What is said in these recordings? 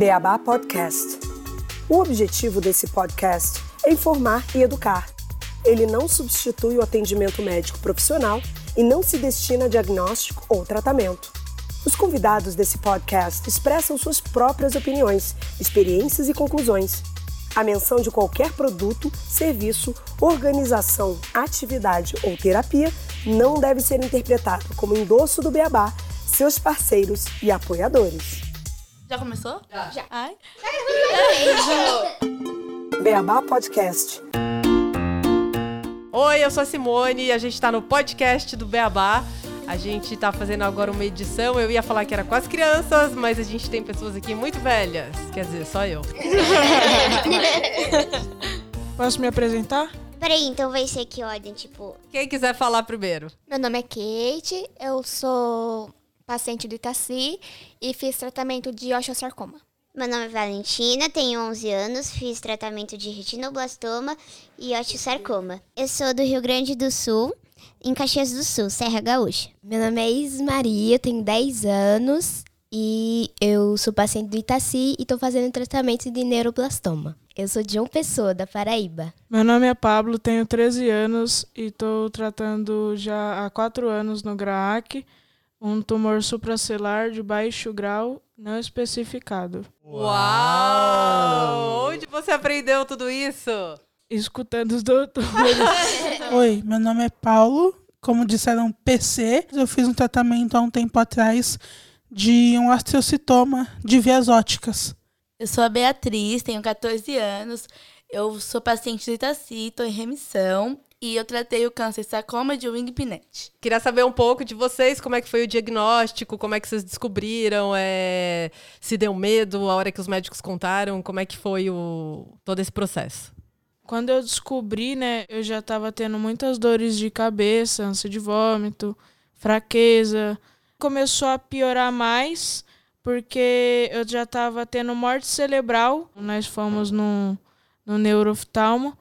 Beabá Podcast. O objetivo desse podcast é informar e educar. Ele não substitui o atendimento médico profissional e não se destina a diagnóstico ou tratamento. Os convidados desse podcast expressam suas próprias opiniões, experiências e conclusões. A menção de qualquer produto, serviço, organização, atividade ou terapia não deve ser interpretada como endosso do Beabá, seus parceiros e apoiadores. Já começou? Já. Já. Ai. Beabá Podcast. Oi, eu sou a Simone e a gente está no podcast do Beabá. A gente está fazendo agora uma edição. Eu ia falar que era com as crianças, mas a gente tem pessoas aqui muito velhas. Quer dizer, só eu. Posso me apresentar? Peraí, então vai ser que ordem, tipo. Quem quiser falar primeiro? Meu nome é Kate, eu sou paciente do Itaci e fiz tratamento de osteosarcoma. Meu nome é Valentina, tenho 11 anos, fiz tratamento de retinoblastoma e osteosarcoma. Eu sou do Rio Grande do Sul, em Caxias do Sul, Serra Gaúcha. Meu nome é Ismaria, tenho 10 anos e eu sou paciente do Itaci e estou fazendo tratamento de neuroblastoma. Eu sou de uma pessoa da Paraíba. Meu nome é Pablo, tenho 13 anos e estou tratando já há 4 anos no GRAAC um tumor supracelular de baixo grau não especificado. Uau! Onde você aprendeu tudo isso? Escutando os doutores. Oi, meu nome é Paulo. Como disseram, PC. Eu fiz um tratamento há um tempo atrás de um osteocitoma de vias óticas. Eu sou a Beatriz, tenho 14 anos. Eu sou paciente do Itaci, estou em remissão e eu tratei o câncer sarcoma de Wing Pinet. Queria saber um pouco de vocês, como é que foi o diagnóstico, como é que vocês descobriram, é... se deu medo a hora que os médicos contaram, como é que foi o... todo esse processo? Quando eu descobri, né, eu já estava tendo muitas dores de cabeça, ânsia de vômito, fraqueza. Começou a piorar mais porque eu já estava tendo morte cerebral. Nós fomos no, no neurooftalmo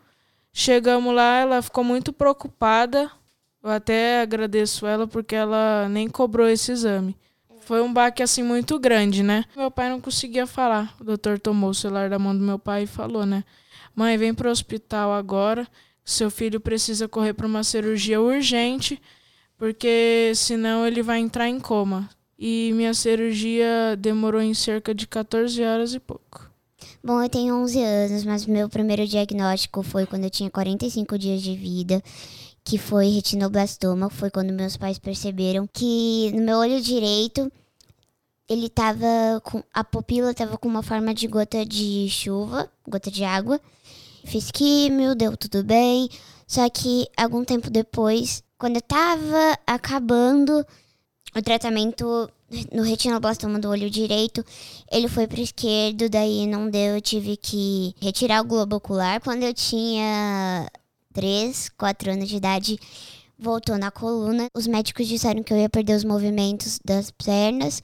Chegamos lá, ela ficou muito preocupada. Eu até agradeço ela porque ela nem cobrou esse exame. Foi um baque assim muito grande, né? Meu pai não conseguia falar. O doutor tomou o celular da mão do meu pai e falou, né? Mãe, vem para o hospital agora. Seu filho precisa correr para uma cirurgia urgente, porque senão ele vai entrar em coma. E minha cirurgia demorou em cerca de 14 horas e pouco. Bom, eu tenho 11 anos, mas meu primeiro diagnóstico foi quando eu tinha 45 dias de vida, que foi retinoblastoma. Foi quando meus pais perceberam que no meu olho direito ele tava com a pupila tava com uma forma de gota de chuva, gota de água. Fiz químio, deu tudo bem. Só que algum tempo depois, quando eu tava acabando o tratamento no retinoblastoma do olho direito, ele foi para esquerdo, daí não deu, eu tive que retirar o globo ocular. Quando eu tinha 3, 4 anos de idade, voltou na coluna. Os médicos disseram que eu ia perder os movimentos das pernas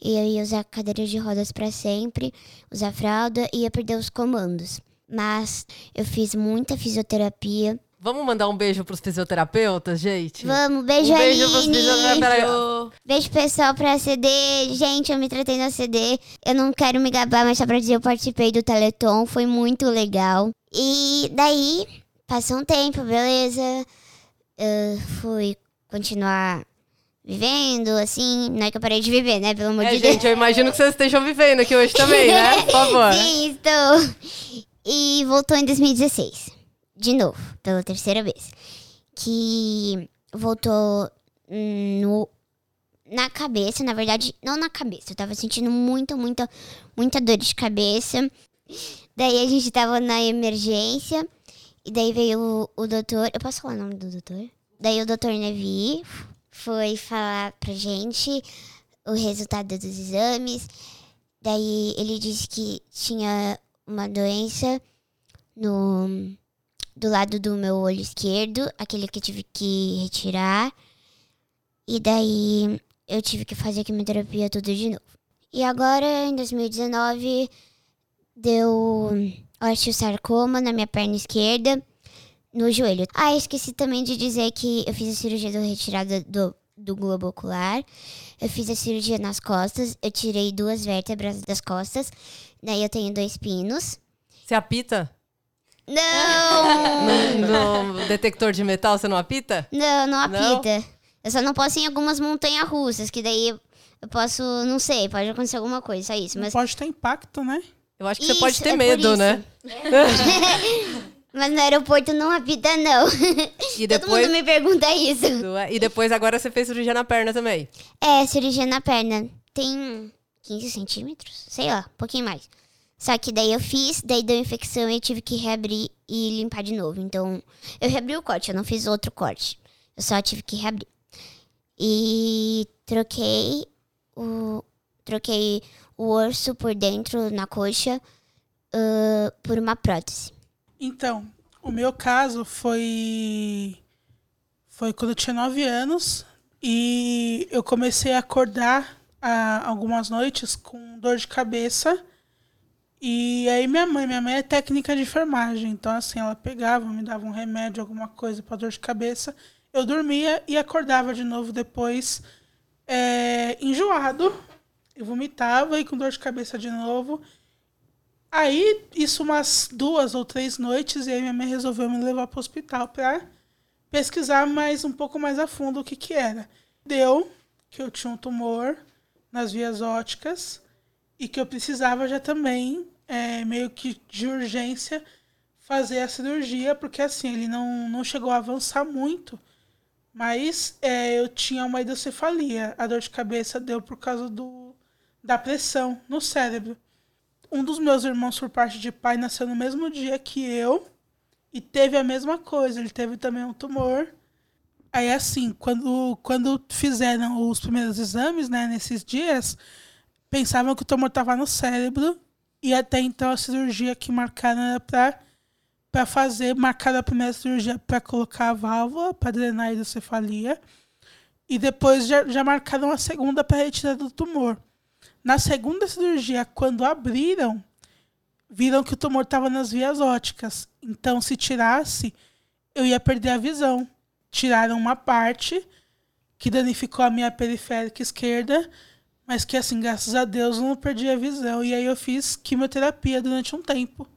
e eu ia usar cadeira de rodas para sempre, usar fralda e ia perder os comandos. Mas eu fiz muita fisioterapia, Vamos mandar um beijo pros fisioterapeutas, gente? Vamos, beijo, um beijo pros fisioterapeutas. Beijo pessoal pra CD. Gente, eu me tratei na CD. Eu não quero me gabar, mas só pra dizer, eu participei do Teleton. Foi muito legal. E daí, passou um tempo, beleza. Eu fui continuar vivendo, assim. Não é que eu parei de viver, né? Pelo amor É, de Deus. gente, eu imagino que vocês estejam vivendo aqui hoje também, né? Por favor. Sim, estou. E voltou em 2016. De novo, pela terceira vez. Que voltou no, na cabeça, na verdade, não na cabeça. Eu tava sentindo muita, muita, muita dor de cabeça. Daí a gente tava na emergência. E daí veio o, o doutor. Eu posso falar o nome do doutor? Daí o doutor Nevi foi falar pra gente o resultado dos exames. Daí ele disse que tinha uma doença no do lado do meu olho esquerdo, aquele que eu tive que retirar. E daí eu tive que fazer quimioterapia tudo de novo. E agora, em 2019, deu osteosarcoma na minha perna esquerda, no joelho. Ah, esqueci também de dizer que eu fiz a cirurgia do retirada do do globo ocular. Eu fiz a cirurgia nas costas. Eu tirei duas vértebras das costas. Daí eu tenho dois pinos. Você apita? Não! No, no detector de metal você não apita? não, não Não? apita. Eu só não posso ir em algumas montanhas russas, que daí eu posso, não sei, pode acontecer alguma coisa, só isso. Não Mas, pode ter impacto, né? Eu acho que você Isso, pode ter é medo, né? mas no aeroporto não apita, não. E Todo depois, mundo me pergunta isso. e depois agora você fez cirurgia na perna também. É, cirurgia na perna. Tem 15 centímetros? Sei lá, um pouquinho mais. Só que daí eu fiz, daí deu infecção e eu tive que reabrir e limpar de novo. Então, eu reabri o corte, eu não fiz outro corte. Eu só tive que reabrir. E troquei o. Troquei o osso por dentro na coxa ah, por uma prótese. Então, o meu caso foi. Foi quando eu tinha 9 anos e eu comecei a acordar ah, algumas noites com dor de cabeça. E aí minha mãe, minha mãe é técnica de enfermagem, então assim, ela pegava, me dava um remédio, alguma coisa para dor de cabeça. Eu dormia e acordava de novo depois é, enjoado. Eu vomitava e com dor de cabeça de novo. Aí, isso umas duas ou três noites, e aí minha mãe resolveu me levar para o hospital para pesquisar mais um pouco mais a fundo o que que era. Deu que eu tinha um tumor nas vias ópticas e que eu precisava já também, é, meio que de urgência, fazer a cirurgia, porque assim, ele não, não chegou a avançar muito, mas é, eu tinha uma hidrocefalia. A dor de cabeça deu por causa do, da pressão no cérebro. Um dos meus irmãos, por parte de pai, nasceu no mesmo dia que eu e teve a mesma coisa. Ele teve também um tumor. Aí, assim, quando, quando fizeram os primeiros exames, né, nesses dias, pensavam que o tumor estava no cérebro e até então a cirurgia que marcaram era para para fazer, marcaram a primeira cirurgia para colocar a válvula, para drenar a hidrocefalia, e depois já, já marcaram a segunda para retirada do tumor. Na segunda cirurgia, quando abriram, viram que o tumor estava nas vias ópticas. Então, se tirasse, eu ia perder a visão. Tiraram uma parte que danificou a minha periférica esquerda, mas que, assim, graças a Deus, eu não perdi a visão. E aí eu fiz quimioterapia durante um tempo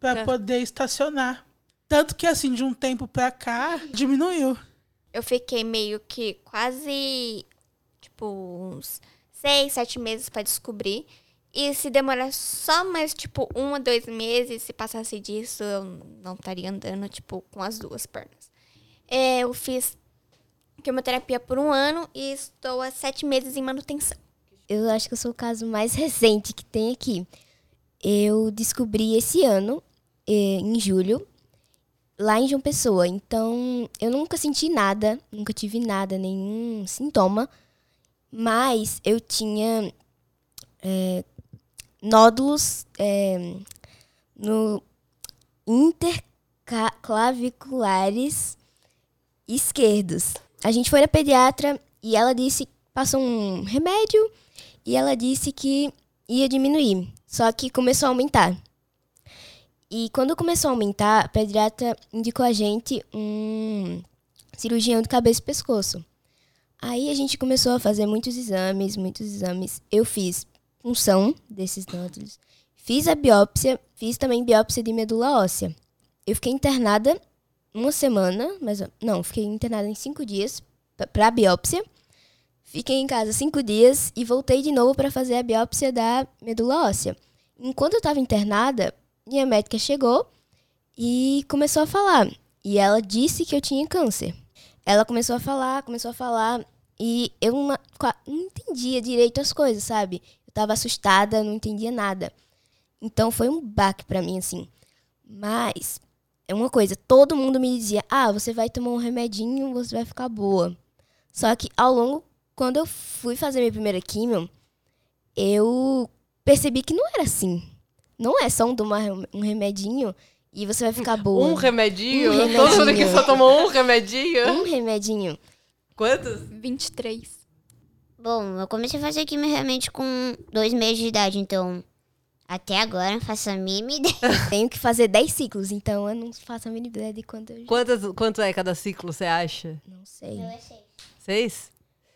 para É. poder estacionar. Tanto que, assim, de um tempo para cá, diminuiu. Eu fiquei meio que quase, tipo, uns seis, sete meses pra descobrir. E se demorar só mais, tipo, um ou dois meses, se passasse disso, eu não estaria andando, tipo, com as duas pernas. É, eu fiz quimioterapia por um ano e estou há sete meses em manutenção. Eu acho que eu sou o caso mais recente que tem aqui. Eu descobri esse ano, eh, em julho, lá em João Pessoa. Então, eu nunca senti nada, nunca tive nada, nenhum sintoma. Mas eu tinha eh, nódulos eh, no interclaviculares esquerdos. A gente foi na pediatra e ela disse, passou um remédio e ela disse que ia diminuir, só que começou a aumentar. E quando começou a aumentar, a pediatra indicou a gente um cirurgião de cabeça e pescoço. Aí a gente começou a fazer muitos exames, muitos exames. Eu fiz punção desses nódulos, fiz a biópsia, fiz também biópsia de medula óssea. Eu fiquei internada uma semana, mas não, fiquei internada em cinco dias pra biópsia. Fiquei em casa cinco dias e voltei de novo para fazer a biópsia da medula óssea. Enquanto eu estava internada, minha médica chegou e começou a falar. E ela disse que eu tinha câncer. Ela começou a falar, começou a falar e eu não, entendia direito as coisas, sabe? Eu tava assustada, não entendia nada. Então foi um baque para mim assim. Mas é uma coisa, todo mundo me dizia: "Ah, você vai tomar um remedinho, você vai ficar boa". Só que ao longo quando eu fui fazer minha primeira quimio, eu percebi que não era assim. Não é só um, tomar um remedinho e você vai ficar boa. Um remedinho? Um Todo mundo remedinho. que só tomou um remedinho? Um remedinho. Quantos? 23. Bom, eu comecei a fazer quimio realmente com dois meses de idade, então até agora não faço a mínima ideia. Tenho que fazer 10 ciclos, então eu não faço a mínima ideia de quanto eu Quantas, quanto é cada ciclo, você acha? não sei. Seis?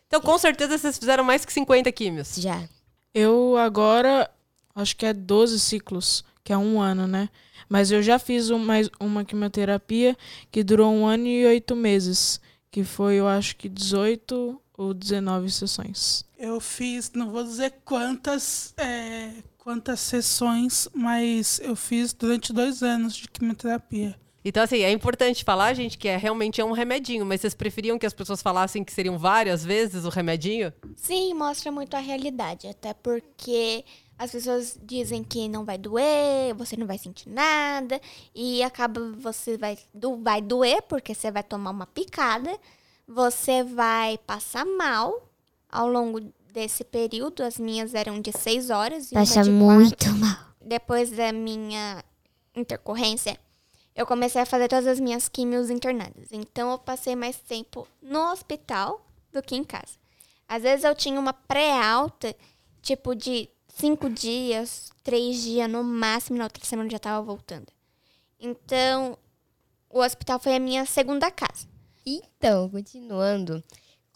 Então, com certeza, vocês fizeram mais que 50 químios. Já. Eu agora acho que é 12 ciclos, que é um ano, né? Mas eu já fiz um, mais uma quimioterapia que durou um ano e oito meses, que foi, eu acho que 18 ou 19 sessões. Eu fiz, não vou dizer quantas, é, quantas sessões, mas eu fiz durante dois anos de quimioterapia. Então, assim, é importante falar, gente, que é realmente é um remedinho, mas vocês preferiam que as pessoas falassem que seriam várias vezes o remedinho? Sim, mostra muito a realidade. Até porque as pessoas dizem que não vai doer, você não vai sentir nada. E acaba você vai, do, vai doer, porque você vai tomar uma picada. Você vai passar mal ao longo desse período. As minhas eram de seis horas. e uma Passa muito mal. Depois da minha intercorrência, eu comecei a fazer todas as minhas químios internadas. Então eu passei mais tempo no hospital do que em casa. Às vezes eu tinha uma pré-alta, tipo de cinco dias, três dias no máximo, na outra semana eu já estava voltando. Então, o hospital foi a minha segunda casa. Então, continuando,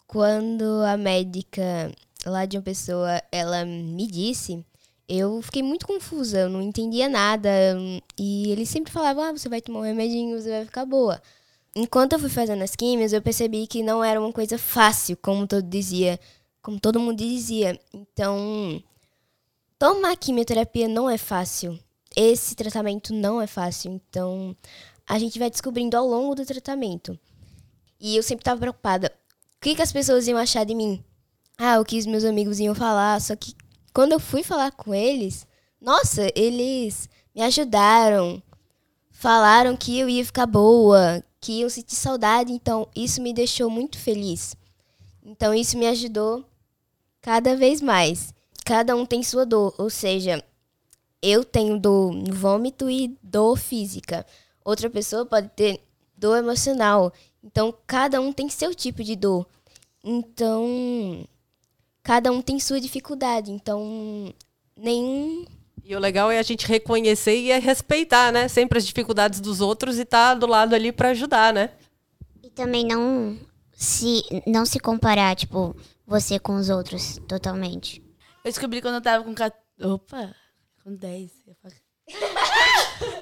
quando a médica lá de uma pessoa, ela me disse, eu fiquei muito confusa, eu não entendia nada. E ele sempre falava, ah, você vai tomar um remedinho, você vai ficar boa. Enquanto eu fui fazendo as químias, eu percebi que não era uma coisa fácil, como todo dizia, como todo mundo dizia. Então, tomar quimioterapia não é fácil. Esse tratamento não é fácil. Então, a gente vai descobrindo ao longo do tratamento. E eu sempre estava preocupada. O que, que as pessoas iam achar de mim? Ah, o que os meus amigos iam falar. Só que quando eu fui falar com eles, nossa, eles me ajudaram. Falaram que eu ia ficar boa, que eu senti saudade. Então, isso me deixou muito feliz. Então, isso me ajudou cada vez mais. Cada um tem sua dor. Ou seja, eu tenho dor no vômito e dor física. Outra pessoa pode ter dor emocional. Então, cada um tem seu tipo de dor. Então, cada um tem sua dificuldade. Então, nenhum. E o legal é a gente reconhecer e é respeitar, né? Sempre as dificuldades dos outros e estar tá do lado ali para ajudar, né? E também não se, não se comparar, tipo, você com os outros totalmente. Eu descobri quando eu tava com. cat- Opa! Com 10. eu falo-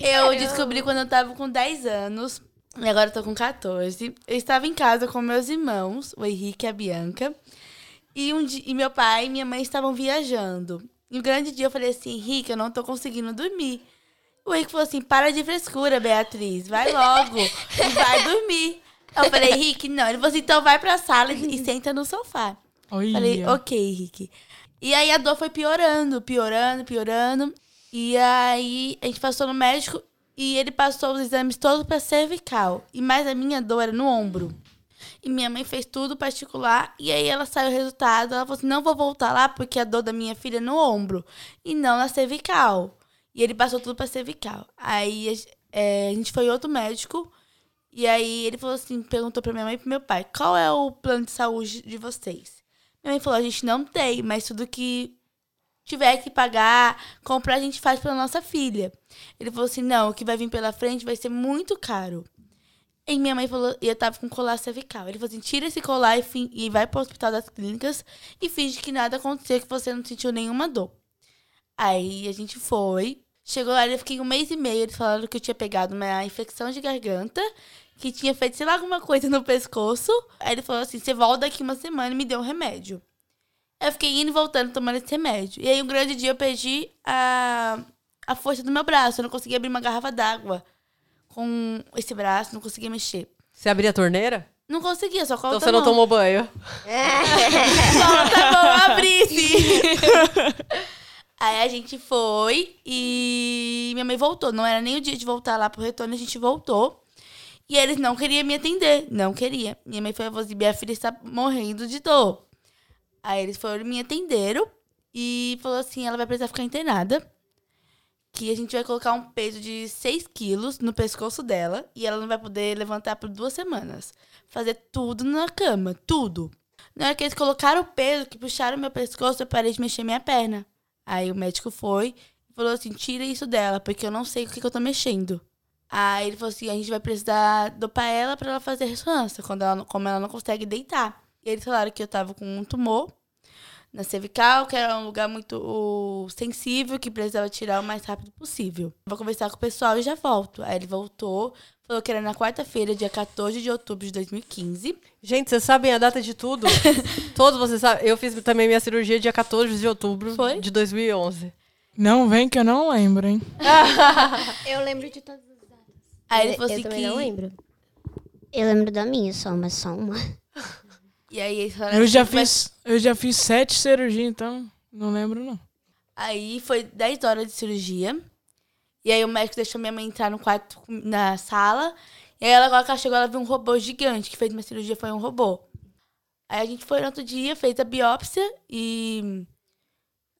Eu descobri quando eu tava com 10 anos. E agora eu tô com 14. Eu estava em casa com meus irmãos, o Henrique e a Bianca. E, um dia, e meu pai e minha mãe estavam viajando. E um grande dia eu falei assim, Henrique, eu não tô conseguindo dormir. O Henrique falou assim, para de frescura, Beatriz. Vai logo e vai dormir. Eu falei, Henrique, não. Ele falou assim, então vai pra sala e, e senta no sofá. Falei, ok, Henrique. E aí a dor foi piorando, piorando, piorando. E aí a gente passou no médico e ele passou os exames todos pra cervical. E mais a minha dor era no ombro. E minha mãe fez tudo particular. E aí ela saiu o resultado. Ela falou assim: não vou voltar lá porque a dor da minha filha é no ombro. E não na cervical. E ele passou tudo pra cervical. Aí é, a gente foi outro médico. E aí ele falou assim: perguntou pra minha mãe e pro meu pai: qual é o plano de saúde de vocês? Minha mãe falou: a gente não tem, mas tudo que tiver que pagar, comprar, a gente faz pela nossa filha. Ele falou assim: não, o que vai vir pela frente vai ser muito caro. E minha mãe falou, e eu tava com colar cervical. Ele falou assim: tira esse colar e, fin- e vai pro hospital das clínicas e finge que nada aconteceu, que você não sentiu nenhuma dor. Aí a gente foi. Chegou lá, eu fiquei um mês e meio. Eles falaram que eu tinha pegado uma infecção de garganta, que tinha feito, sei lá, alguma coisa no pescoço. Aí ele falou assim: você volta daqui uma semana e me deu um remédio. Eu fiquei indo e voltando tomando esse remédio. E aí, um grande dia, eu perdi a, a força do meu braço. Eu não conseguia abrir uma garrafa d'água com esse braço, não conseguia mexer. Você abria a torneira? Não conseguia, só com a Então outra você não mão. tomou banho. Só a outra mão abrisse. Aí a gente foi e minha mãe voltou. Não era nem o dia de voltar lá pro retorno, a gente voltou. E eles não queriam me atender. Não queria. Minha mãe foi e falou assim: minha filha está morrendo de dor. Aí eles foram me atenderam e falou assim: ela vai precisar ficar internada. Que a gente vai colocar um peso de 6 quilos no pescoço dela e ela não vai poder levantar por duas semanas. Fazer tudo na cama, tudo. Na hora que eles colocaram o peso, que puxaram meu pescoço, eu parei de mexer minha perna. Aí o médico foi e falou assim: tira isso dela, porque eu não sei o que, que eu tô mexendo. Aí ele falou assim: a gente vai precisar dopar ela pra ela fazer ressonância, quando ela, como ela não consegue deitar. E eles falaram que eu tava com um tumor na cervical, que era um lugar muito sensível, que precisava tirar o mais rápido possível. Vou conversar com o pessoal e já volto. Aí ele voltou, falou que era na quarta-feira, dia 14 de outubro de 2015. Gente, vocês sabem a data de tudo? Todos vocês sabem. Eu fiz também minha cirurgia dia 14 de outubro Foi? de 2011. Não vem que eu não lembro, hein? Eu lembro de todas as datas. Aí ele Eu- falou eu assim também que... não lembro. Eu lembro da minha só, mas só uma. E aí Eu já fiz, eu já fiz sete cirurgias, então não lembro não. Aí foi 10 horas de cirurgia. E aí o médico deixou minha mãe entrar no quarto, na sala. E aí ela, agora que ela chegou, ela viu um robô gigante, que fez minha cirurgia, foi um robô. Aí a gente foi no outro dia, fez a biópsia e...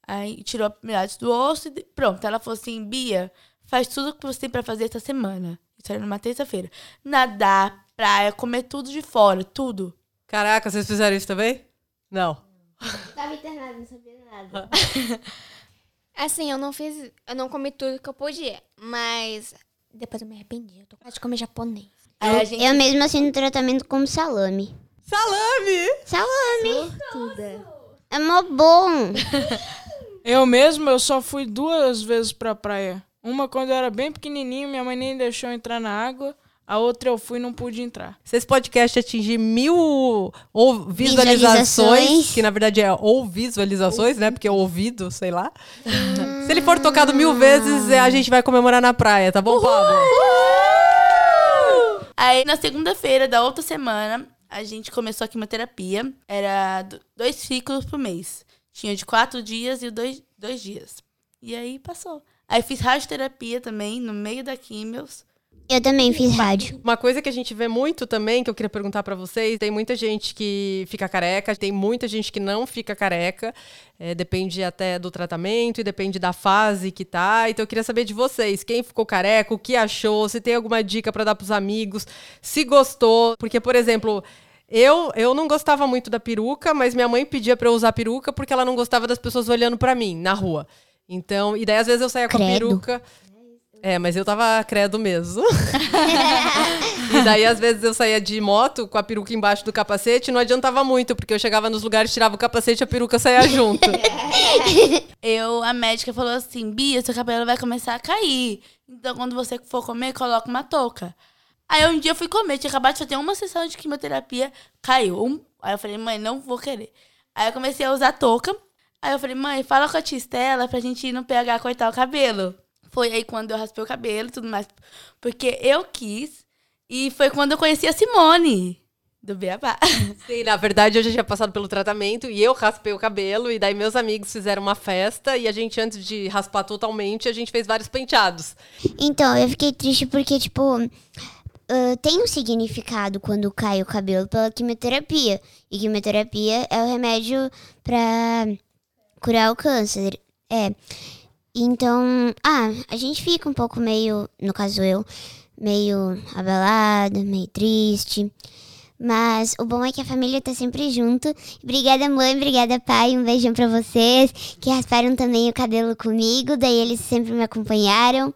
Aí tirou milhares do osso e pronto. Ela falou assim, Bia, faz tudo o que você tem pra fazer essa semana. Isso era numa terça-feira. Nadar, praia, comer tudo de fora, tudo. Caraca, vocês fizeram isso também? Não. Tava internada, não sabia nada. Assim, eu não fiz. Eu não comi tudo que eu podia. Mas depois eu me arrependi. Eu tô quase de comer japonês. A gente... Eu mesmo assim no tratamento como salame. Salame! Salame! Tudo. é. É mó bom. Eu mesmo, eu só fui duas vezes pra praia. Uma quando eu era bem pequenininho, minha mãe nem deixou eu entrar na água. A outra eu fui e não pude entrar. Se esse podcast atingir mil ou visualizações, Visualizações. que na verdade é ou visualizações, né? Porque é ouvido, sei lá. Se ele for tocado mil vezes, é, a gente vai comemorar na praia, tá bom, Pablo? Aí, na segunda-feira da outra semana, a gente começou a quimioterapia. Era do- dois ciclos por mês. Tinha de quatro dias e dois, dois dias. E aí passou. Aí fiz radioterapia também, no meio da químios. Eu também fiz rádio. Uma coisa que a gente vê muito também, que eu queria perguntar pra vocês, tem muita gente que fica careca, tem muita gente que não fica careca, é, depende até do tratamento e depende da fase que tá. Então eu queria saber de vocês, quem ficou careca, o que achou, se tem alguma dica pra dar pros amigos, se gostou, porque por exemplo, eu, eu não gostava muito da peruca, mas minha mãe pedia pra eu usar peruca porque ela não gostava das pessoas olhando pra mim na rua. Então, e daí às vezes eu saía com a Credo. peruca. É, mas eu tava credo mesmo. e daí, às vezes, eu saía de moto com a peruca embaixo do capacete e não adiantava muito, porque eu chegava nos lugares, tirava o capacete e a peruca saía junto. Eu, a médica falou assim, Bia, seu cabelo vai começar a cair. Então, quando você for comer, coloca uma touca. Aí um dia eu fui comer, tinha acabado de fazer uma sessão de quimioterapia, caiu. Um, aí eu falei, mãe, não vou querer. Aí eu comecei a usar touca. Aí eu falei, mãe, fala com a tia Estela pra gente ir no PH cortar o cabelo. Foi aí quando eu raspei o cabelo e tudo mais. Porque eu quis. E foi quando eu conheci a Simone, do Beabá. Sim, na verdade, eu já tinha passado pelo tratamento e eu raspei o cabelo. E daí, meus amigos fizeram uma festa e a gente, antes de raspar totalmente, a gente fez vários penteados. Então, eu fiquei triste porque, tipo, ah, tem um significado quando cai o cabelo pela quimioterapia. E quimioterapia é o remédio pra curar o câncer. É. Então, ah, a gente fica um pouco meio, no caso eu, meio abalado, meio triste. Mas o bom é que a família tá sempre junto. Obrigada, mãe, obrigada, pai. Um beijão pra vocês que rasparam também o cabelo comigo. Daí eles sempre me acompanharam.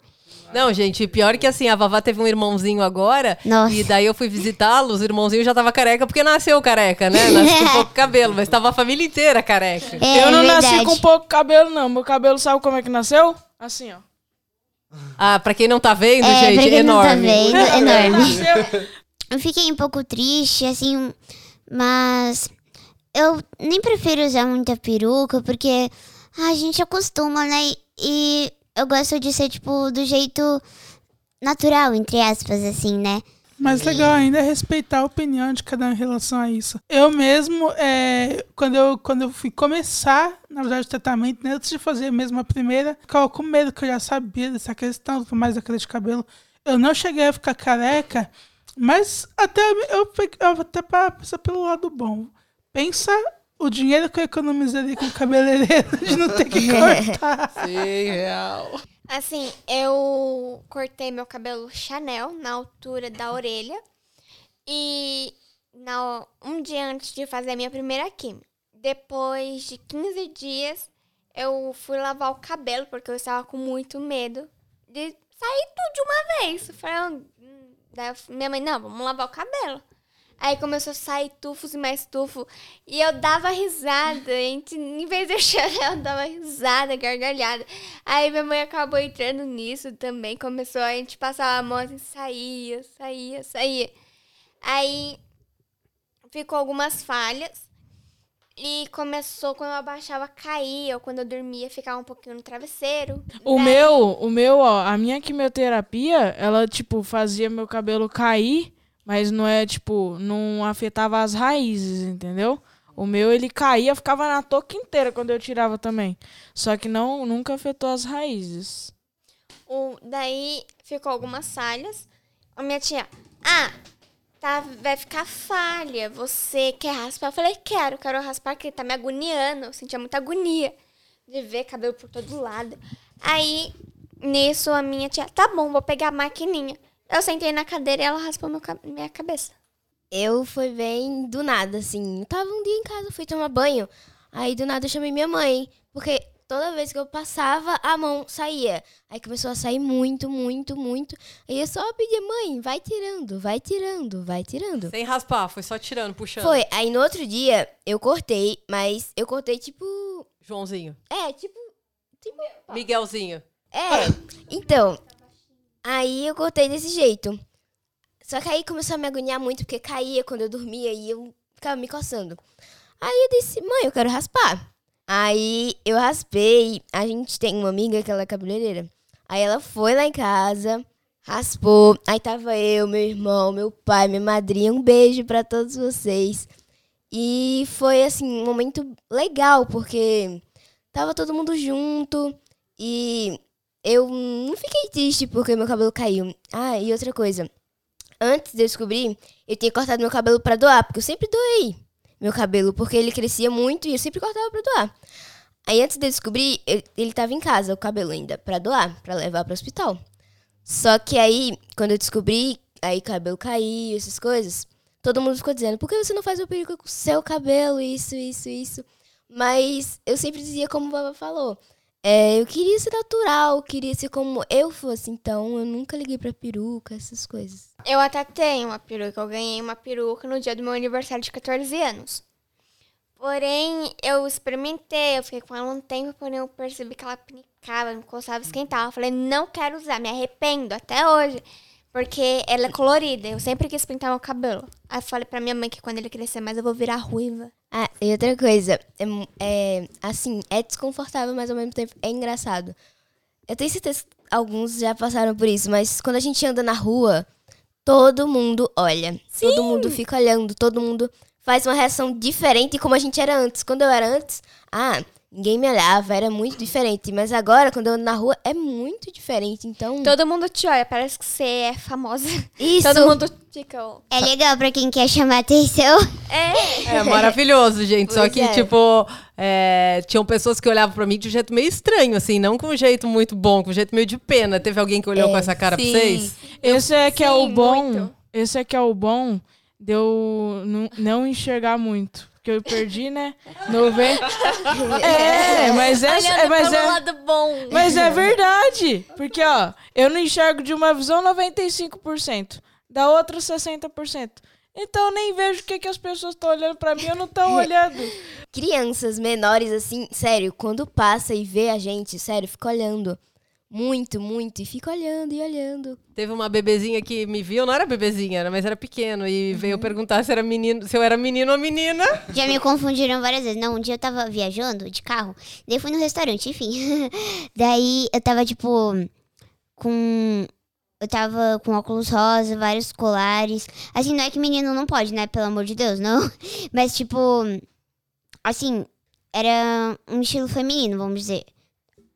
Não, gente, pior que assim, a Vavá teve um irmãozinho agora. Nossa. E daí eu fui visitá-los, o irmãozinho já tava careca, porque nasceu careca, né? Nasceu com pouco cabelo, mas tava a família inteira careca. É, eu não verdade. nasci com pouco cabelo, não. Meu cabelo sabe como é que nasceu? Assim, ó. Ah, pra quem não tá vendo, É, gente, pra quem não enorme. tá vendo, enorme. Eu fiquei um pouco triste, assim, mas eu nem prefiro usar muita peruca, porque a gente acostuma, né? E eu gosto de ser, tipo, do jeito natural, entre aspas, assim, né? Mas legal ainda é respeitar a opinião de cada um em relação a isso. Eu mesmo, é, quando, eu, quando eu fui começar, na verdade, o tratamento, né, antes de fazer mesmo a primeira, ficava com medo, que eu já sabia dessa questão, mais da queda de cabelo. Eu não cheguei a ficar careca, mas até eu, pe- eu até para pensar pelo lado bom. Pensa o dinheiro que eu economizaria com o cabeleireiro de não ter que cortar. Sim, real. Assim, eu cortei meu cabelo Chanel na altura da orelha. E na, um dia antes de fazer a minha primeira quimio. Depois de 15 dias, eu fui lavar o cabelo, porque eu estava com muito medo de sair tudo de uma vez. Eu Falei, "Ah, hum." Minha mãe, não, vamos lavar o cabelo. Aí começou a sair tufos e mais tufo. E eu dava risada. Gente, em vez de eu chorar, eu dava risada, gargalhada. Aí minha mãe acabou entrando nisso também. Começou, a gente passava a mão assim, saía, saía, saía. Aí ficou algumas falhas. E começou quando eu abaixava, caía. Ou quando eu dormia, ficava um pouquinho no travesseiro. O Daí- meu, o meu, ó, a minha quimioterapia, ela, tipo, fazia meu cabelo cair, mas não é, tipo, não afetava as raízes, entendeu? O meu, ele caía, ficava na touca inteira quando eu tirava também. Só que não, nunca afetou as raízes. O, daí ficou algumas falhas. A minha tia, ah, tá, vai ficar falha. Você quer raspar? Eu falei, quero, quero raspar, porque tá me agoniando. Eu sentia muita agonia de ver cabelo por todo lado. Aí, nisso, a minha tia, tá bom, vou pegar a maquininha. Eu sentei na cadeira e ela raspou meu, minha cabeça. Eu fui bem do nada, assim. Eu tava um dia em casa, fui tomar banho. Aí do nada eu chamei minha mãe. Porque toda vez que eu passava, a mão saía. Aí começou a sair muito, muito, muito. Aí eu só pedia, mãe, vai tirando, vai tirando, vai tirando. Sem raspar, foi só tirando, puxando. Foi. Aí no outro dia eu cortei, mas eu cortei tipo. Joãozinho. É, tipo. Miguelzinho. É. Então. Aí eu cortei desse jeito. Só que aí começou a me agoniar muito, porque caía quando eu dormia e eu ficava me coçando. Aí eu disse, mãe, eu quero raspar. Aí eu raspei. A gente tem uma amiga que ela é cabeleireira. Aí ela foi lá em casa, raspou. Aí tava eu, meu irmão, meu pai, minha madrinha. Um beijo pra todos vocês. E foi, assim, um momento legal, porque tava todo mundo junto. E eu não fiquei triste porque meu cabelo caiu. Ah, e outra coisa. Antes de eu descobrir, eu tinha cortado meu cabelo pra doar, porque eu sempre doei meu cabelo, porque ele crescia muito e eu sempre cortava pra doar. Aí antes de eu descobrir, eu- ele tava em casa, o cabelo ainda, pra doar, pra levar pro hospital. Só que aí, quando eu descobri, aí o cabelo caiu, essas coisas, todo mundo ficou dizendo, por que você não faz uma peruca com o seu cabelo, isso, isso, isso. Mas eu sempre dizia como o Baba falou. É, eu queria ser natural, queria ser como eu fosse, então eu nunca liguei pra peruca, essas coisas. Eu até tenho uma peruca. Eu ganhei uma peruca no dia do meu aniversário de 14 anos. Porém, eu experimentei, eu fiquei com ela um tempo, porém eu percebi que ela pinicava, me coçava, esquentava. Eu falei, não quero usar, me arrependo até hoje. Porque ela é colorida, eu sempre quis pintar meu cabelo. Aí eu falei pra minha mãe que quando ele crescer mais eu vou virar ruiva. Ah, e outra coisa, é, é, assim, é desconfortável, mas ao mesmo tempo é engraçado. Eu tenho certeza que alguns já passaram por isso, mas quando a gente anda na rua, todo mundo olha. Todo mundo fica olhando, todo mundo faz uma reação diferente como a gente era antes. Quando eu era antes, ah, ninguém me olhava, era muito diferente. Mas agora, quando eu ando na rua, é muito diferente. Então, Todo mundo te olha, parece que você é famosa. isso. Todo mundo fica. É legal pra quem quer chamar atenção. É. É maravilhoso, gente. Só Pois que, é. tipo, é, tinham pessoas que olhavam pra mim de um jeito meio estranho, assim, não com um jeito muito bom, com um jeito meio de pena. Teve alguém que olhou com essa cara sim. pra vocês? Esse é que é o sim, bom. muito. Esse é que é o bom de eu não, não enxergar muito. Porque eu perdi, né? Noven... É, mas é, é, mas é, lado bom. mas é verdade. Porque, ó, eu não enxergo de uma visão 95%, da outra 60%. Então eu nem vejo o que, que as pessoas estão olhando pra mim, eu não tô olhando. crianças menores, assim, sério, quando passa e vê a gente, sério, fica olhando. Muito, muito. E fica olhando e olhando. Teve uma bebezinha que me viu, não era bebezinha, era- mas era pequeno, e Uhum. veio perguntar se, era menino, se eu era menino ou menina. Já me confundiram várias vezes. Não, um dia eu tava viajando de carro, daí eu fui no restaurante, enfim. daí eu tava, tipo, com. Eu tava com óculos rosa, vários colares. Assim, não é que menino não pode, né? Pelo amor de Deus, não. Mas, tipo. Assim, era um estilo feminino, vamos dizer.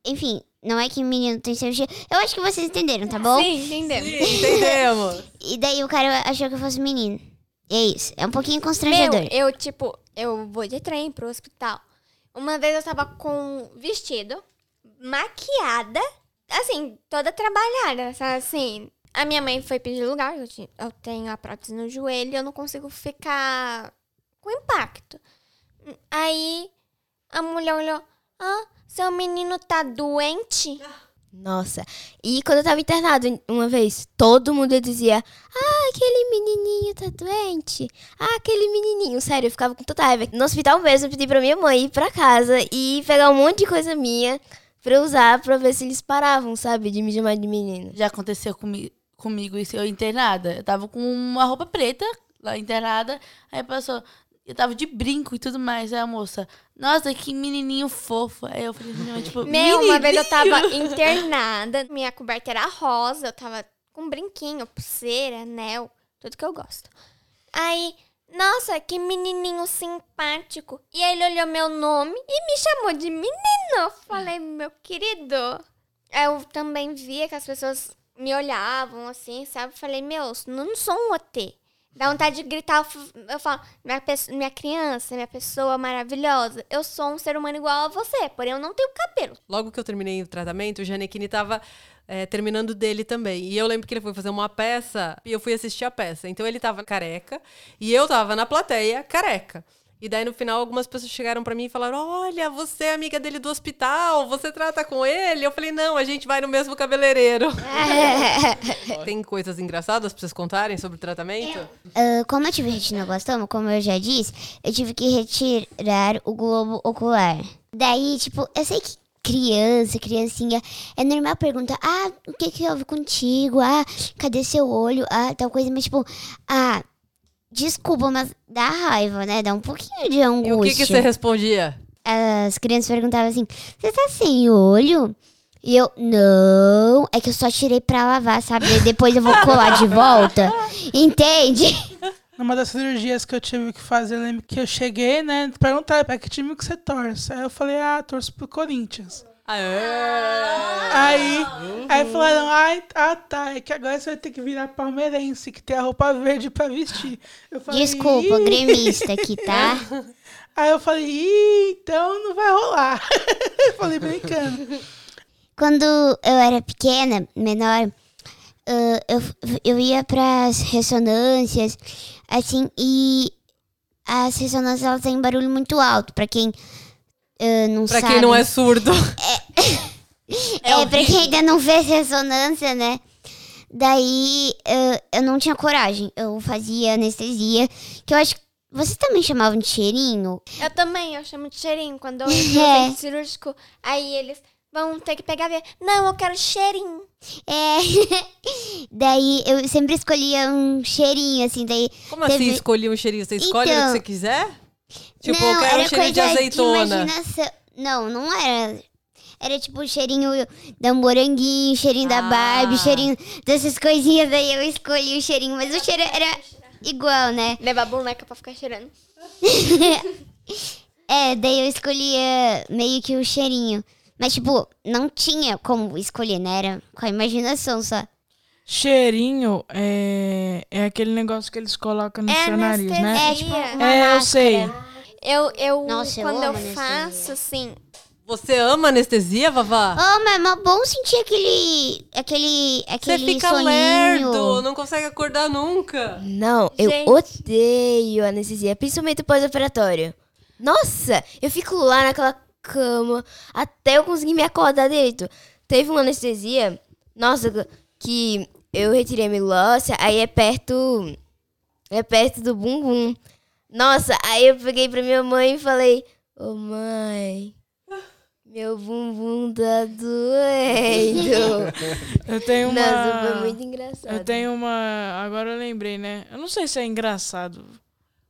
Enfim, não é que menino tem seu estilo. Eu acho que vocês entenderam, tá bom? Sim, entendemos. Sim, entendemos. E daí o cara achou que eu fosse menino. E é isso. É um pouquinho Meu, constrangedor. eu, tipo, eu vou de trem pro hospital. Uma vez eu tava com vestido, maquiada, assim, toda trabalhada, sabe, assim. A minha mãe foi pedir lugar, eu, ti- eu tenho a prótese no joelho e eu não consigo ficar com impacto. Aí a mulher olhou, ah, seu menino tá doente? Nossa. E quando eu tava internado uma vez, todo mundo dizia: Ah, aquele menininho tá doente. Ah, aquele menininho. Sério, eu ficava com tanta raiva. No hospital mesmo, eu pedi pra minha mãe ir pra casa e pegar um monte de coisa minha pra eu usar pra ver se eles paravam, sabe? De me chamar de menino. Já aconteceu comigo, comigo isso, eu internada. Eu tava com uma roupa preta lá internada. Aí passou. Eu tava de brinco e tudo mais. Aí a moça, nossa, que menininho fofo. Aí eu falei, não, tipo, Meu, uma vez eu tava internada, minha coberta era rosa, eu tava com brinquinho, pulseira, anel, tudo que eu gosto. Aí, nossa, que menininho simpático. E aí ele olhou meu nome e me chamou de menino. Eu falei, meu querido. Eu também via que as pessoas me olhavam assim, sabe? Falei, meu, eu não sou um OT. Dá vontade de gritar, eu falo, minha, minha criança, minha pessoa maravilhosa, eu sou um ser humano igual a você, porém eu não tenho cabelo. Logo que eu terminei o tratamento, o Janequine tava é, terminando dele também. E eu lembro que ele foi fazer uma peça e eu fui assistir a peça. Então ele tava careca e eu tava na plateia careca. E daí no final algumas pessoas chegaram pra mim e falaram: Olha, você é amiga dele do hospital, você trata com ele? Eu falei: Não, a gente vai no mesmo cabeleireiro. Tem coisas engraçadas pra vocês contarem sobre o tratamento? Ah, como eu tive retinoblastoma, como eu já disse, eu tive que retirar o globo ocular. Daí, tipo, eu sei que criança, criancinha, é normal perguntar, ah, o que que houve contigo? Ah, cadê seu olho? Ah, tal coisa, mas tipo, ah, desculpa, mas dá raiva, né? Dá um pouquinho de angústia. E o que, que você respondia? As crianças perguntavam assim, você tá sem olho? E eu, não, é que eu só tirei pra lavar, sabe? Daí Depois eu vou colar de volta. Entende? Numa das cirurgias que eu tive que fazer, eu lembro que eu cheguei, né? Perguntaram pra que time que você torce. Aí eu falei, ah, torço pro Corinthians. Ah. Aí, aí falaram, ai, ah tá, é que agora você vai ter que virar palmeirense, que tem a roupa verde pra vestir. Eu falei, Desculpa, "Ih". gremista aqui, tá? Aí eu falei, Ih, então não vai rolar. eu falei brincando. Quando eu era pequena, menor, eu, eu ia pras ressonâncias, assim, e as ressonâncias elas têm barulho muito alto, pra quem ah, não Pra sabe. quem não é surdo. É, pra quem ainda não fez ressonância, né? Daí ah, eu não tinha coragem, eu fazia anestesia, que eu acho que vocês também chamavam de cheirinho? Eu também, eu chamo de cheirinho. Quando eu entro É. no cirúrgico, aí eles vão ter que pegar ver. Não, eu quero cheirinho. É. daí eu sempre escolhia um cheirinho, assim, daí. Como Teve- assim escolher um cheirinho? Você escolhe o Então- que você quiser? Tipo, não, eu quero era um cheirinho de azeitona. imaginação. Não, não era. Era tipo o cheirinho da moranguinho, cheirinho da Ah. Barbie, cheirinho dessas coisinhas. Daí eu escolhi o cheirinho, mas o cheiro era igual, né? Levar a boneca pra ficar cheirando. É, daí eu escolhia meio que o cheirinho. Mas, tipo, não tinha como escolher, né? Era com a imaginação só. Cheirinho é, é aquele negócio que eles colocam no É seu nariz, né? É, tipo, uma É, eu sei. Eu, eu Nossa, eu quando eu, faço, assim, Você ama anestesia, Vavá? Oh, mas é mó bom sentir aquele. aquele. Você aquele fica soninho. lerdo, não consegue acordar nunca. Não, eu Gente. odeio anestesia, principalmente pós-operatório. Nossa, eu fico lá naquela cama até eu conseguir me acordar direito. Teve uma anestesia, nossa, que eu retirei a óssea, aí é perto. É perto do bumbum. Nossa, aí eu peguei pra minha mãe e falei: Ô mãe, meu bumbum tá doendo. Eu tenho uma. Nossa, foi muito engraçado. Eu tenho uma. Agora eu lembrei, né? Eu não sei se é engraçado.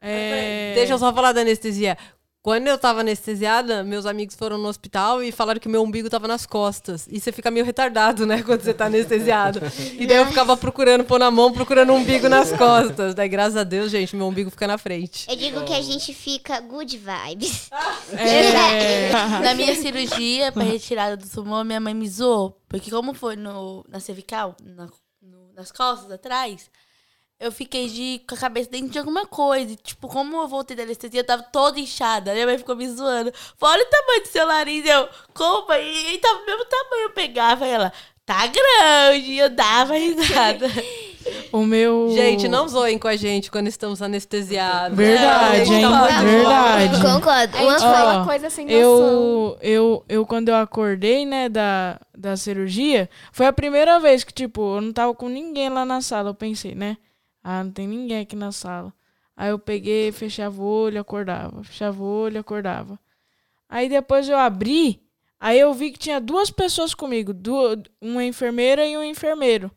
É... Deixa eu só falar da anestesia. Quando eu tava anestesiada, meus amigos foram no hospital e falaram que meu umbigo tava nas costas. E você fica meio retardado, né, quando você tá anestesiado. E daí eu ficava procurando pôr na mão, procurando um umbigo nas costas. Daí, graças a Deus, gente, meu umbigo fica na frente. Eu digo que a gente fica good vibes. É... Na minha cirurgia, pra retirada do tumor, minha mãe me zoou. Porque como foi no, na cervical, na- no- nas costas, atrás, eu fiquei de, com a cabeça dentro de alguma coisa. E, tipo, como eu voltei da anestesia, eu tava toda inchada. Minha mãe ficou me zoando. Falou, olha o tamanho do seu nariz. Eu, como? E, e tava do mesmo tamanho. Eu pegava ela, tá grande. E eu dava risada. O meu. Gente, não zoem com a gente quando estamos anestesiados. Verdade, É, hein? tá Verdade. Concordo. Uma gente coisa. sem noção. Eu, eu, eu, quando eu acordei, né, da, da cirurgia, foi a primeira vez que, tipo, eu não tava com ninguém lá na sala. Eu pensei, né? Ah, não tem ninguém aqui na sala. Aí eu peguei, fechava o olho, acordava. Fechava o olho, acordava. Aí depois eu abri, aí eu vi que tinha duas pessoas comigo, du- uma enfermeira e um enfermeiro.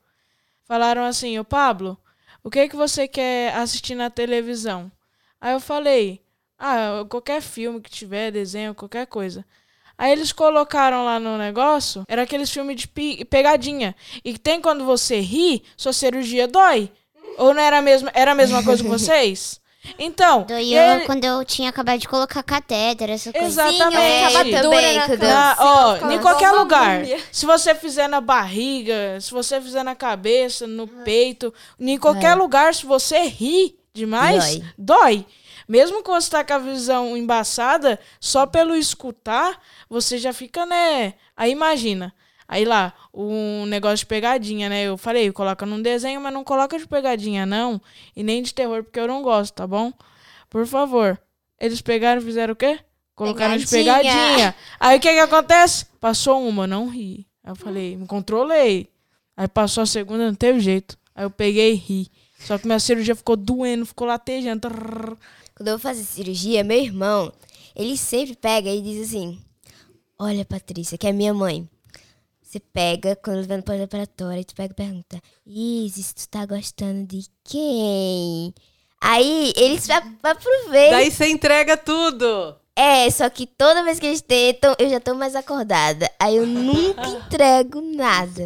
Falaram assim, ô Pablo, o que que você quer assistir na televisão? Aí eu falei, ah, qualquer filme que tiver, desenho, qualquer coisa. Aí eles colocaram lá no negócio, era aqueles filmes de pegadinha. E tem quando você ri, sua cirurgia dói. Ou não era a mesma, era a mesma coisa com vocês? Então, e ele- quando eu tinha acabado de colocar catéter, essa coisa. Exatamente. eu ficava Também, na assim, ó, em qualquer lugar. Se você fizer na barriga, se você fizer na cabeça, no peito, em qualquer lugar, se você rir demais, Dói. dói. Mesmo que você tá com a visão embaçada, só pelo escutar, você já fica, né? Aí imagina. Aí lá, um negócio de pegadinha, né? Eu falei, coloca num desenho, mas não coloca de pegadinha, não. E nem de terror, porque eu não gosto, tá bom? Por favor. Eles pegaram e fizeram o quê? Colocaram de Pegadinha. pegadinha. Aí o que que acontece? Passou uma, não ri. Aí eu falei, me controlei. Aí passou a segunda, não teve jeito. Aí eu peguei e ri. Só que minha cirurgia ficou doendo, ficou latejando. Quando eu vou fazer cirurgia, meu irmão, ele sempre pega e diz assim: Olha, Patrícia, que é minha mãe. Você pega, quando vai no preparatório, tu pega e pergunta: Isis, tu tá gostando de quem? Aí eles a- aproveitam. Daí você entrega tudo. É, só que toda vez que eles tentam, eu já tô mais acordada. Aí eu nunca entrego nada.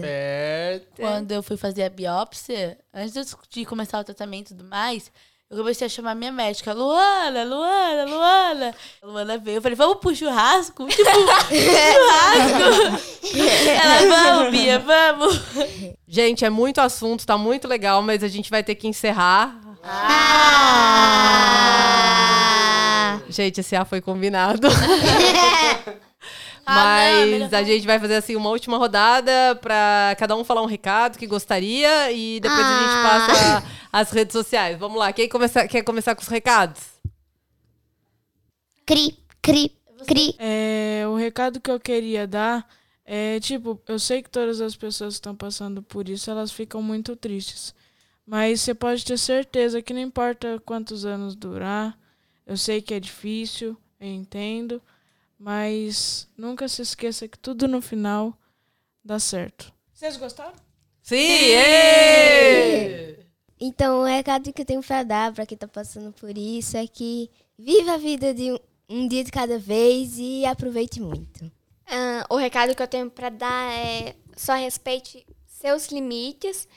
Quando eu fui fazer a biópsia, antes de começar o tratamento e tudo mais, eu comecei a chamar minha médica, Luana, Luana, Luana. A Luana veio, eu falei, vamos pro churrasco? Tipo, churrasco. Ela, vamos, Bia, vamos. Gente, é muito assunto, tá muito legal, mas a gente vai ter que encerrar. Ah! Gente, esse A foi combinado. Ah, não, Mas a gente vai fazer assim uma última rodada pra cada um falar um recado que gostaria e depois a gente Ah. passa as redes sociais. Vamos lá, quem começa- quer começar com os recados? Cri, cri, cri. É, o recado que eu queria dar é, tipo, eu sei que todas as pessoas que estão passando por isso, elas ficam muito tristes. Mas você pode ter certeza que não importa quantos anos durar, eu sei que é difícil, eu entendo, mas nunca se esqueça que tudo no final dá certo. Vocês gostaram? Sim! ê! Então, o recado que eu tenho pra dar pra quem tá passando por isso é que viva a vida de um, um dia de cada vez e aproveite muito. Ah, o recado que eu tenho pra dar é só respeite seus limites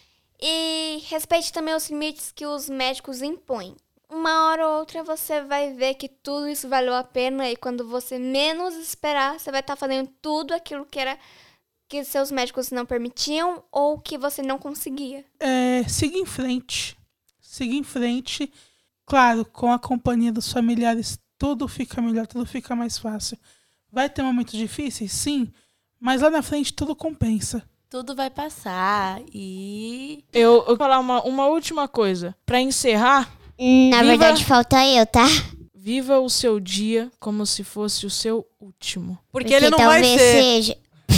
e respeite também os limites que os médicos impõem. Uma hora ou outra você vai ver que tudo isso valeu a pena e quando você menos esperar, você vai estar fazendo tudo aquilo que era que seus médicos não permitiam ou que você não conseguia. É, siga em frente. Siga em frente. Claro, com a companhia dos familiares, tudo fica melhor, tudo fica mais fácil. Vai ter momentos difíceis? Sim. Mas lá na frente tudo compensa. Tudo vai passar e... Eu, eu vou falar uma, uma última coisa. Pra encerrar, Na Viva- verdade, falta eu, tá? viva o seu dia como se fosse o seu último. Porque, ele não vai talvez ser. seja.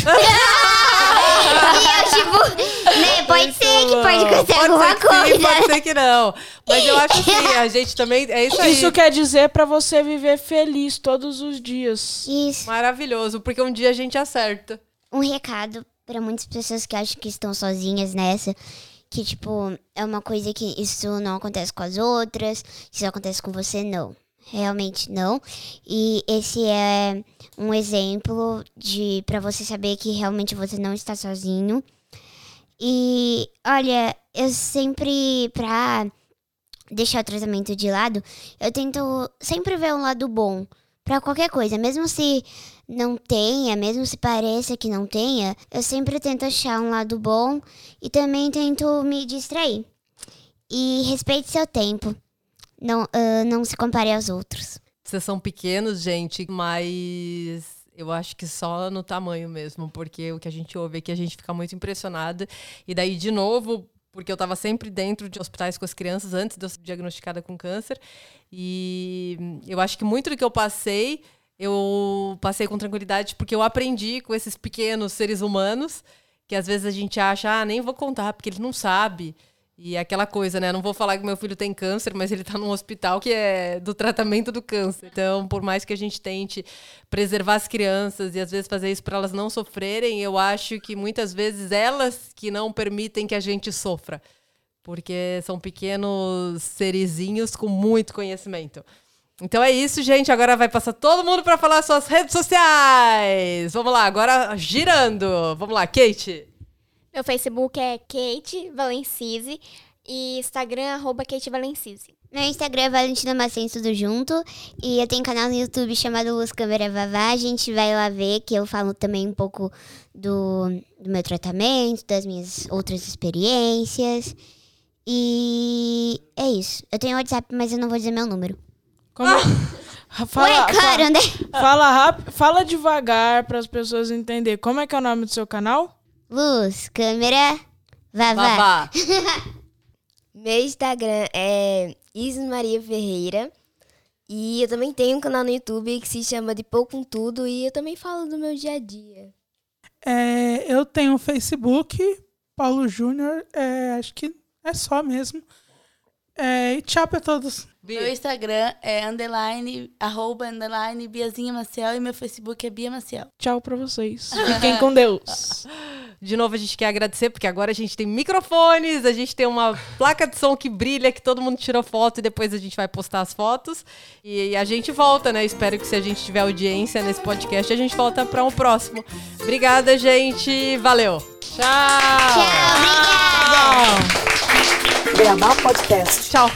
e eu, tipo, né, pode ser que pode acontecer Pode alguma ser que sim, coisa. pode ser que não. Mas eu acho assim, a gente também. É isso aí. Isso quer dizer pra você viver feliz todos os dias. Isso. Maravilhoso, porque um dia a gente acerta. Um recado pra muitas pessoas que acham que estão sozinhas nessa. Que, tipo, é uma coisa que isso não acontece com as outras. Isso acontece com você, não. Realmente não. E esse é um exemplo de para você saber que realmente você não está sozinho. E olha, eu sempre pra deixar o tratamento de lado, eu tento sempre ver um lado bom pra qualquer coisa, mesmo se não tenha, mesmo se pareça que não tenha, eu sempre tento achar um lado bom e também tento me distrair. E respeite seu tempo. Não, ah, não se compare aos outros. Vocês são pequenos, gente, mas eu acho que só no tamanho mesmo, porque o que a gente ouve aqui a gente fica muito impressionado. E daí, de novo, porque eu estava sempre dentro de hospitais com as crianças antes de eu ser diagnosticada com câncer. E eu acho que muito do que eu passei, eu passei com tranquilidade porque eu aprendi com esses pequenos seres humanos que às vezes a gente acha, ah, nem vou contar porque ele não sabe. E é aquela coisa, né? Não vou falar que meu filho tem câncer, mas ele está num hospital que é do tratamento do câncer. Então, por mais que a gente tente preservar as crianças e às vezes fazer isso para elas não sofrerem, eu acho que muitas vezes elas que não permitem que a gente sofra. Porque são pequenos serizinhos com muito conhecimento. Então é isso, gente. Agora vai passar todo mundo para falar suas redes sociais. Vamos lá, agora girando. Vamos lá, Kate. Meu Facebook é Kate Valencise e Instagram arroba Kate Valencise. Meu Instagram é Valentina Macens, tudo junto. E eu tenho um canal no YouTube chamado Luz Câmera Vavá. A gente vai lá ver que eu falo também um pouco do, do meu tratamento, das minhas outras experiências. E é isso. Eu tenho WhatsApp, mas eu não vou dizer meu número. Como... Fala, Ué, claro, né? Fala rápido, fala devagar para as pessoas entenderem. Como é que é o nome do seu canal? Luz, câmera, vavá. Vavá. Meu Instagram é Isis Maria Ferreira. E eu também tenho um canal no YouTube que se chama De Pouco com Tudo. E eu também falo do meu dia a dia. É, eu tenho o Facebook, Paulo Júnior, é, acho que é só mesmo. É, e tchau pra todos. Meu Instagram é underline, arroba, underline, Biazinha Maciel. E meu Facebook é Bia Maciel. Tchau pra vocês. Fiquem com Deus. De novo, a gente quer agradecer, porque agora a gente tem microfones, a gente tem uma placa de som que brilha, que todo mundo tirou foto e depois a gente vai postar as fotos. E a gente volta, né? Espero que se a gente tiver audiência nesse podcast, a gente volta para um próximo. Obrigada, gente. Valeu. Tchau. Tchau, obrigada. Beabá Podcast. Tchau.